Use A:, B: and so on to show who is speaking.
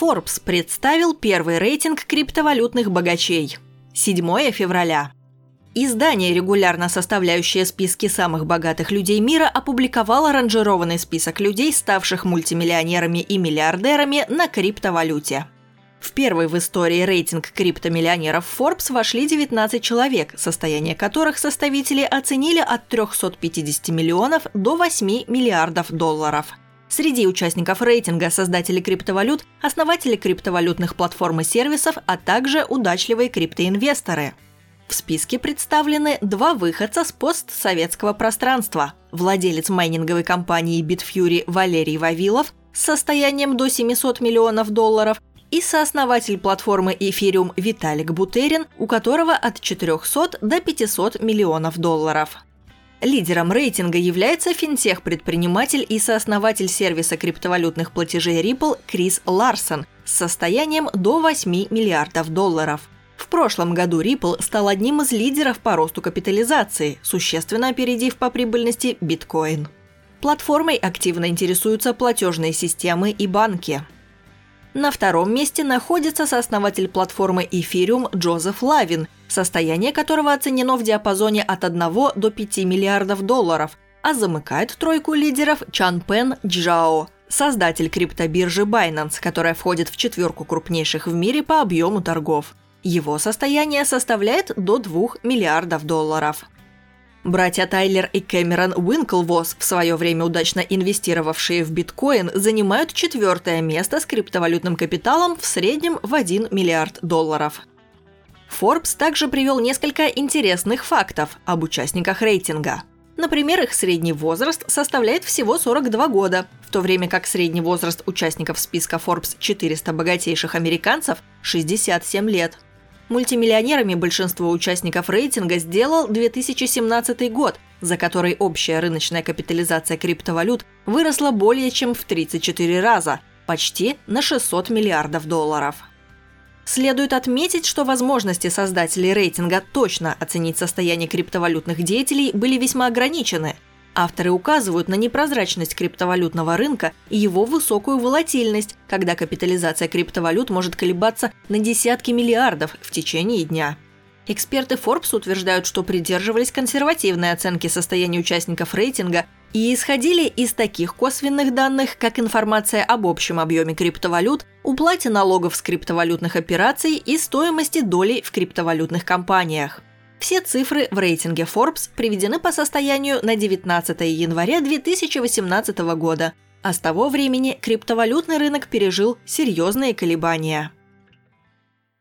A: Forbes представил первый рейтинг криптовалютных богачей. 7 февраля. Издание, регулярно составляющее списки самых богатых людей мира, опубликовало ранжированный список людей, ставших мультимиллионерами и миллиардерами на криптовалюте. В первый в истории рейтинг криптомиллионеров Forbes вошли 19 человек, состояние которых составители оценили от 350 миллионов до 8 миллиардов долларов. Среди участников рейтинга создатели криптовалют, основатели криптовалютных платформ и сервисов, а также удачливые криптоинвесторы – в списке представлены два выходца с постсоветского пространства. Владелец майнинговой компании Bitfury Валерий Вавилов с состоянием до 700 миллионов долларов и сооснователь платформы Ethereum Виталик Бутерин, у которого от 400 до 500 миллионов долларов. Лидером рейтинга является финтех-предприниматель и сооснователь сервиса криптовалютных платежей Ripple Крис Ларсон с состоянием до 8 миллиардов долларов – в прошлом году Ripple стал одним из лидеров по росту капитализации, существенно опередив по прибыльности биткоин. Платформой активно интересуются платежные системы и банки. На втором месте находится сооснователь платформы Ethereum Джозеф Лавин, состояние которого оценено в диапазоне от 1 до 5 миллиардов долларов, а замыкает тройку лидеров Чан Пен Джао, создатель криптобиржи Binance, которая входит в четверку крупнейших в мире по объему торгов. Его состояние составляет до 2 миллиардов долларов. Братья Тайлер и Кэмерон Уинклвос, в свое время удачно инвестировавшие в биткоин, занимают четвертое место с криптовалютным капиталом в среднем в 1 миллиард долларов. Forbes также привел несколько интересных фактов об участниках рейтинга. Например, их средний возраст составляет всего 42 года, в то время как средний возраст участников списка Forbes 400 богатейших американцев – 67 лет – Мультимиллионерами большинство участников рейтинга сделал 2017 год, за который общая рыночная капитализация криптовалют выросла более чем в 34 раза, почти на 600 миллиардов долларов. Следует отметить, что возможности создателей рейтинга точно оценить состояние криптовалютных деятелей были весьма ограничены – Авторы указывают на непрозрачность криптовалютного рынка и его высокую волатильность, когда капитализация криптовалют может колебаться на десятки миллиардов в течение дня. Эксперты Forbes утверждают, что придерживались консервативной оценки состояния участников рейтинга и исходили из таких косвенных данных, как информация об общем объеме криптовалют, уплате налогов с криптовалютных операций и стоимости доли в криптовалютных компаниях. Все цифры в рейтинге Forbes приведены по состоянию на 19 января 2018 года, а с того времени криптовалютный рынок пережил серьезные колебания.